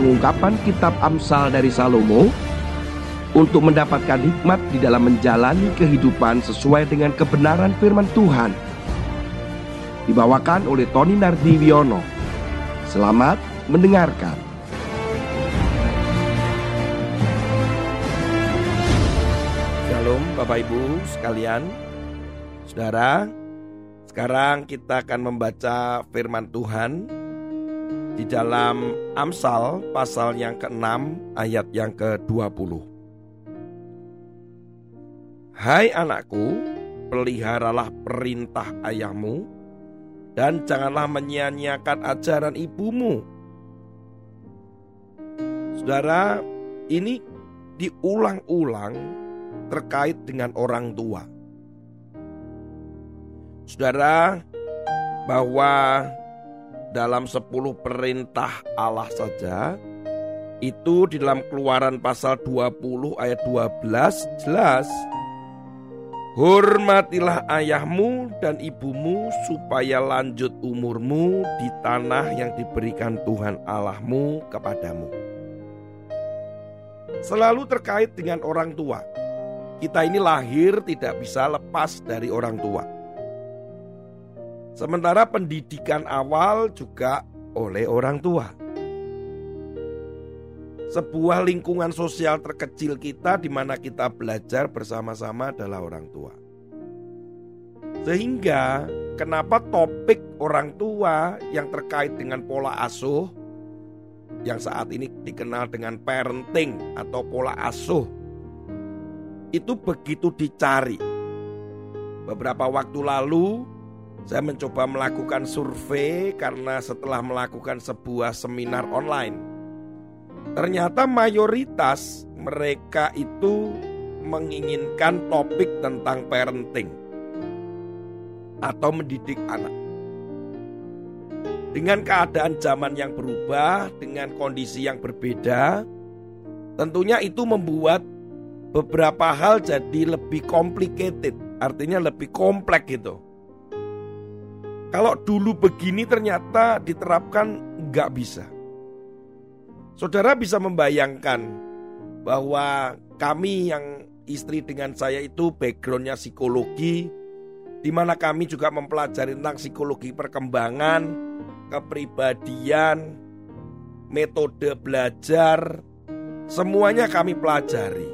pengungkapan kitab Amsal dari Salomo untuk mendapatkan hikmat di dalam menjalani kehidupan sesuai dengan kebenaran firman Tuhan. Dibawakan oleh Tony Nardiwiono. Selamat mendengarkan. Shalom Bapak Ibu sekalian. Saudara, sekarang kita akan membaca firman Tuhan di dalam Amsal pasal yang ke-6 ayat yang ke-20. Hai anakku, peliharalah perintah ayahmu dan janganlah menyia-nyiakan ajaran ibumu. Saudara, ini diulang-ulang terkait dengan orang tua. Saudara, bahwa dalam sepuluh perintah Allah saja itu di dalam keluaran pasal 20 ayat 12 jelas Hormatilah ayahmu dan ibumu supaya lanjut umurmu di tanah yang diberikan Tuhan Allahmu kepadamu. Selalu terkait dengan orang tua. Kita ini lahir tidak bisa lepas dari orang tua. Sementara pendidikan awal juga oleh orang tua sebuah lingkungan sosial terkecil kita di mana kita belajar bersama-sama adalah orang tua. Sehingga kenapa topik orang tua yang terkait dengan pola asuh yang saat ini dikenal dengan parenting atau pola asuh itu begitu dicari. Beberapa waktu lalu saya mencoba melakukan survei karena setelah melakukan sebuah seminar online Ternyata mayoritas mereka itu menginginkan topik tentang parenting atau mendidik anak. Dengan keadaan zaman yang berubah, dengan kondisi yang berbeda, tentunya itu membuat beberapa hal jadi lebih complicated, artinya lebih kompleks gitu. Kalau dulu begini ternyata diterapkan nggak bisa. Saudara bisa membayangkan bahwa kami yang istri dengan saya itu backgroundnya psikologi, di mana kami juga mempelajari tentang psikologi perkembangan, kepribadian, metode belajar, semuanya kami pelajari.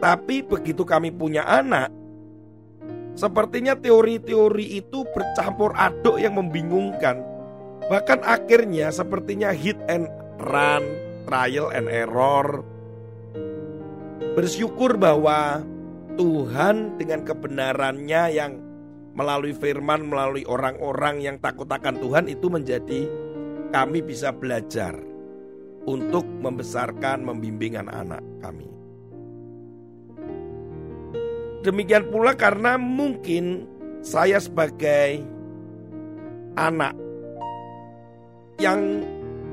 Tapi begitu kami punya anak, sepertinya teori-teori itu bercampur aduk yang membingungkan. Bahkan akhirnya sepertinya hit and run, trial and error. Bersyukur bahwa Tuhan dengan kebenarannya yang melalui firman, melalui orang-orang yang takut akan Tuhan itu menjadi kami bisa belajar untuk membesarkan, membimbing anak-anak kami. Demikian pula karena mungkin saya sebagai anak yang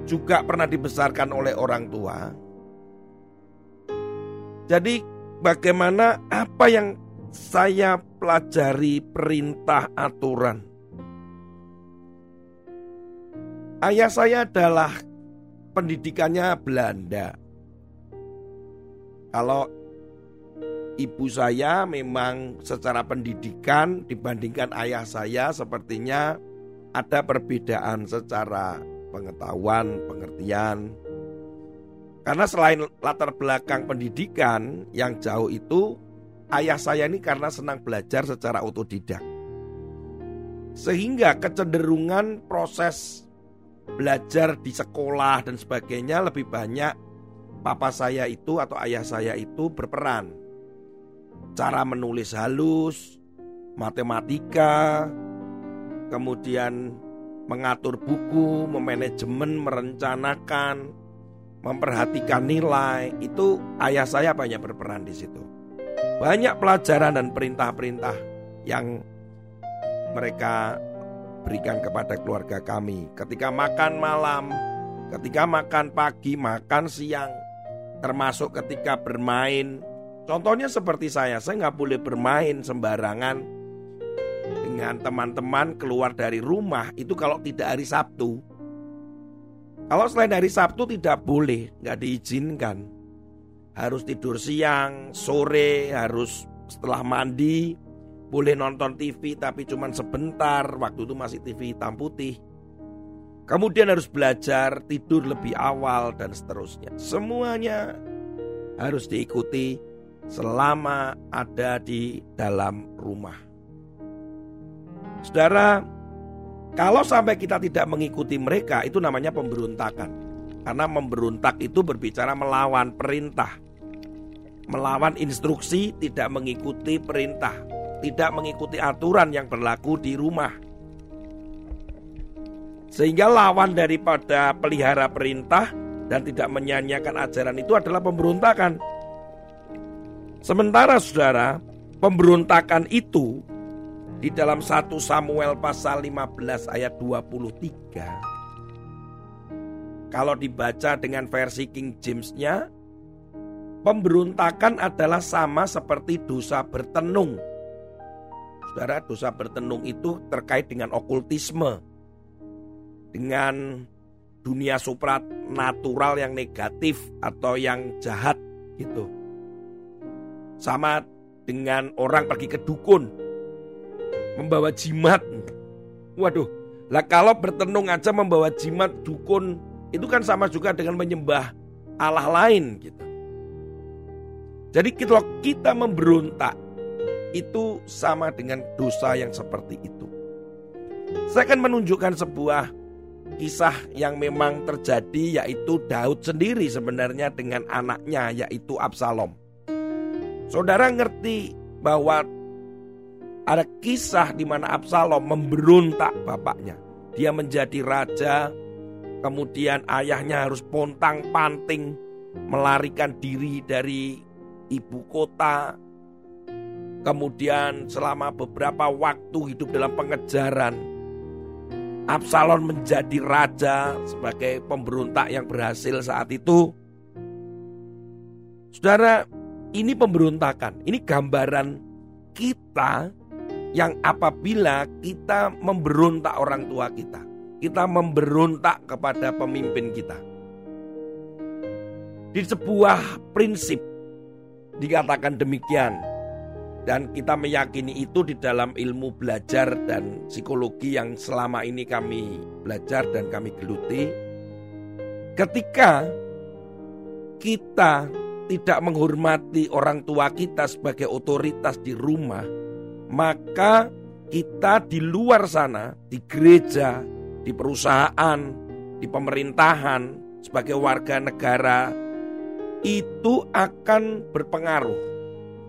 juga pernah dibesarkan oleh orang tua. Jadi bagaimana apa yang saya pelajari perintah aturan. Ayah saya adalah pendidikannya Belanda. Kalau ibu saya memang secara pendidikan dibandingkan ayah saya sepertinya ada perbedaan secara pengetahuan, pengertian. Karena selain latar belakang pendidikan yang jauh itu, ayah saya ini karena senang belajar secara otodidak. Sehingga kecenderungan proses belajar di sekolah dan sebagainya lebih banyak papa saya itu atau ayah saya itu berperan. Cara menulis halus, matematika, kemudian mengatur buku, memanajemen, merencanakan, memperhatikan nilai, itu ayah saya banyak berperan di situ. Banyak pelajaran dan perintah-perintah yang mereka berikan kepada keluarga kami. Ketika makan malam, ketika makan pagi, makan siang, termasuk ketika bermain. Contohnya seperti saya, saya nggak boleh bermain sembarangan dengan teman-teman keluar dari rumah itu kalau tidak hari Sabtu Kalau selain hari Sabtu tidak boleh, nggak diizinkan. Harus tidur siang, sore, harus setelah mandi, boleh nonton TV tapi cuma sebentar, waktu itu masih TV hitam putih. Kemudian harus belajar, tidur lebih awal dan seterusnya. Semuanya harus diikuti selama ada di dalam rumah. Saudara, kalau sampai kita tidak mengikuti mereka itu namanya pemberontakan. Karena memberontak itu berbicara melawan perintah. Melawan instruksi, tidak mengikuti perintah, tidak mengikuti aturan yang berlaku di rumah. Sehingga lawan daripada pelihara perintah dan tidak menyanyiakan ajaran itu adalah pemberontakan. Sementara saudara, pemberontakan itu di dalam 1 Samuel pasal 15 ayat 23 kalau dibaca dengan versi King James-nya pemberontakan adalah sama seperti dosa bertenung. Saudara, dosa bertenung itu terkait dengan okultisme dengan dunia supranatural yang negatif atau yang jahat gitu. Sama dengan orang pergi ke dukun membawa jimat. Waduh, lah kalau bertenung aja membawa jimat dukun itu kan sama juga dengan menyembah Allah lain gitu. Jadi kalau kita memberontak itu sama dengan dosa yang seperti itu. Saya akan menunjukkan sebuah kisah yang memang terjadi yaitu Daud sendiri sebenarnya dengan anaknya yaitu Absalom. Saudara ngerti bahwa ada kisah di mana Absalom memberontak bapaknya. Dia menjadi raja, kemudian ayahnya harus pontang-panting melarikan diri dari ibu kota. Kemudian selama beberapa waktu hidup dalam pengejaran Absalom menjadi raja sebagai pemberontak yang berhasil saat itu. Saudara, ini pemberontakan. Ini gambaran kita yang apabila kita memberontak orang tua kita. Kita memberontak kepada pemimpin kita. Di sebuah prinsip dikatakan demikian dan kita meyakini itu di dalam ilmu belajar dan psikologi yang selama ini kami belajar dan kami geluti. Ketika kita tidak menghormati orang tua kita sebagai otoritas di rumah, maka kita di luar sana, di gereja, di perusahaan, di pemerintahan, sebagai warga negara, itu akan berpengaruh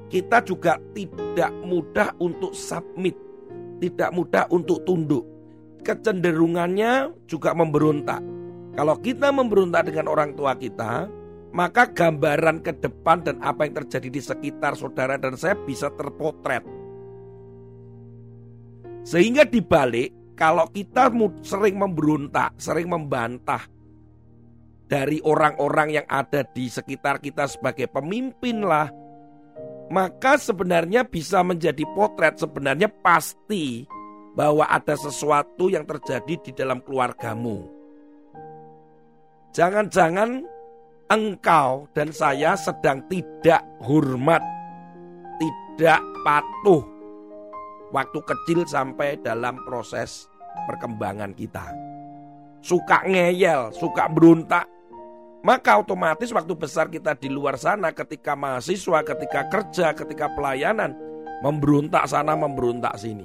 kita juga tidak mudah untuk submit, tidak mudah untuk tunduk. Kecenderungannya juga memberontak. Kalau kita memberontak dengan orang tua kita, maka gambaran ke depan dan apa yang terjadi di sekitar saudara dan saya bisa terpotret. Sehingga dibalik, kalau kita sering memberontak, sering membantah dari orang-orang yang ada di sekitar kita sebagai pemimpin lah, maka sebenarnya bisa menjadi potret sebenarnya pasti bahwa ada sesuatu yang terjadi di dalam keluargamu. Jangan-jangan engkau dan saya sedang tidak hormat, tidak patuh waktu kecil sampai dalam proses perkembangan kita. Suka ngeyel, suka berontak, maka otomatis waktu besar kita di luar sana ketika mahasiswa, ketika kerja, ketika pelayanan memberontak sana, memberontak sini.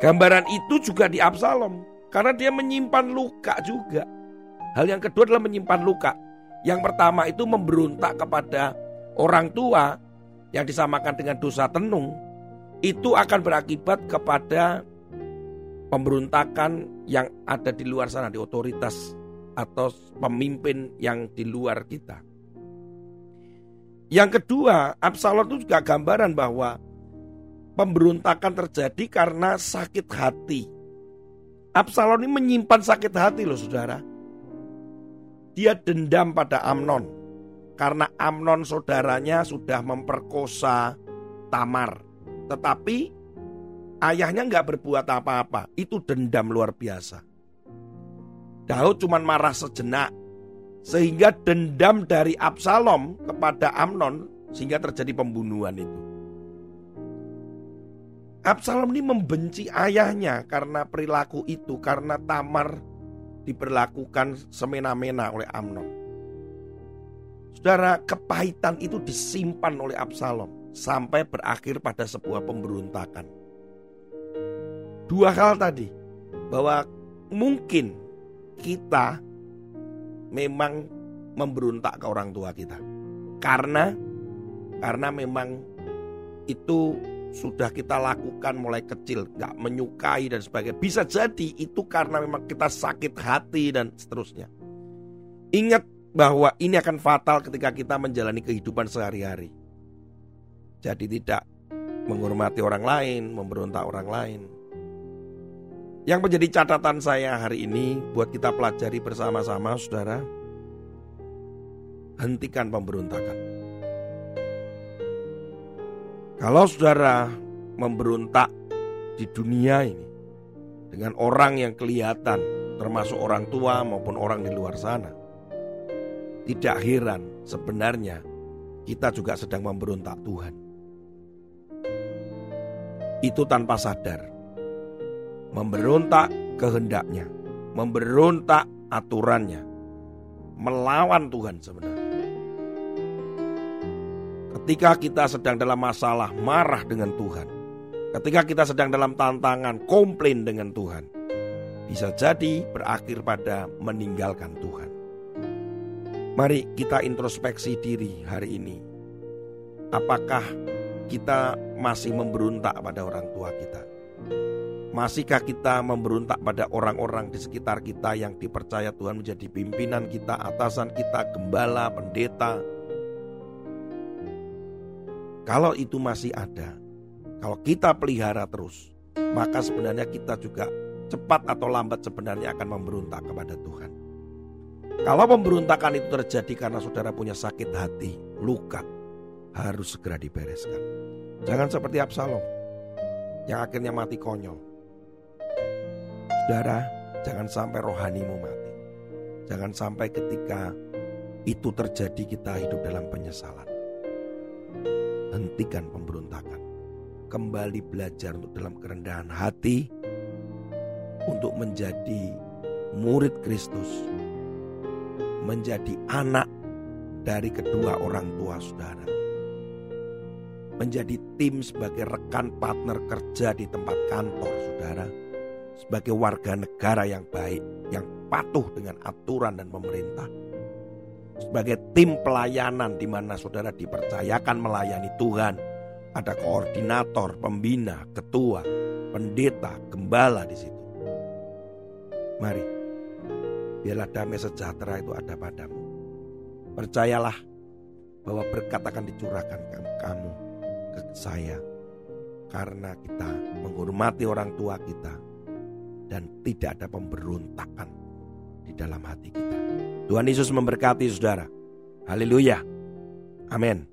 Gambaran itu juga di Absalom karena dia menyimpan luka juga. Hal yang kedua adalah menyimpan luka. Yang pertama itu memberontak kepada orang tua yang disamakan dengan dosa tenung. Itu akan berakibat kepada pemberontakan yang ada di luar sana di otoritas atau pemimpin yang di luar kita. Yang kedua, Absalom itu juga gambaran bahwa pemberontakan terjadi karena sakit hati. Absalom ini menyimpan sakit hati loh saudara. Dia dendam pada Amnon karena Amnon saudaranya sudah memperkosa Tamar. Tetapi ayahnya nggak berbuat apa-apa. Itu dendam luar biasa. Daud cuma marah sejenak sehingga dendam dari Absalom kepada Amnon sehingga terjadi pembunuhan itu. Absalom ini membenci ayahnya karena perilaku itu, karena Tamar diperlakukan semena-mena oleh Amnon. Saudara, kepahitan itu disimpan oleh Absalom sampai berakhir pada sebuah pemberontakan. Dua hal tadi, bahwa mungkin kita memang memberontak ke orang tua kita. Karena karena memang itu sudah kita lakukan mulai kecil, gak menyukai dan sebagainya. Bisa jadi itu karena memang kita sakit hati dan seterusnya. Ingat bahwa ini akan fatal ketika kita menjalani kehidupan sehari-hari. Jadi tidak menghormati orang lain, memberontak orang lain. Yang menjadi catatan saya hari ini buat kita pelajari bersama-sama saudara. Hentikan pemberontakan. Kalau saudara memberontak di dunia ini dengan orang yang kelihatan termasuk orang tua maupun orang di luar sana. Tidak heran sebenarnya kita juga sedang memberontak Tuhan. Itu tanpa sadar memberontak kehendaknya, memberontak aturannya, melawan Tuhan sebenarnya. Ketika kita sedang dalam masalah marah dengan Tuhan, ketika kita sedang dalam tantangan komplain dengan Tuhan, bisa jadi berakhir pada meninggalkan Tuhan. Mari kita introspeksi diri hari ini. Apakah kita masih memberontak pada orang tua kita? Masihkah kita memberontak pada orang-orang di sekitar kita yang dipercaya Tuhan menjadi pimpinan kita, atasan kita, gembala, pendeta? Kalau itu masih ada, kalau kita pelihara terus, maka sebenarnya kita juga cepat atau lambat sebenarnya akan memberontak kepada Tuhan. Kalau pemberontakan itu terjadi karena saudara punya sakit hati, luka, harus segera dibereskan. Jangan seperti Absalom yang akhirnya mati konyol. Saudara, jangan sampai rohanimu mati. Jangan sampai ketika itu terjadi kita hidup dalam penyesalan. Hentikan pemberontakan. Kembali belajar untuk dalam kerendahan hati untuk menjadi murid Kristus. Menjadi anak dari kedua orang tua saudara. Menjadi tim sebagai rekan partner kerja di tempat kantor saudara sebagai warga negara yang baik, yang patuh dengan aturan dan pemerintah. Sebagai tim pelayanan di mana saudara dipercayakan melayani Tuhan, ada koordinator, pembina, ketua, pendeta, gembala di situ. Mari, biarlah damai sejahtera itu ada padamu. Percayalah bahwa berkat akan dicurahkan ke kamu, ke saya, karena kita menghormati orang tua kita, dan tidak ada pemberontakan di dalam hati kita. Tuhan Yesus memberkati saudara. Haleluya. Amin.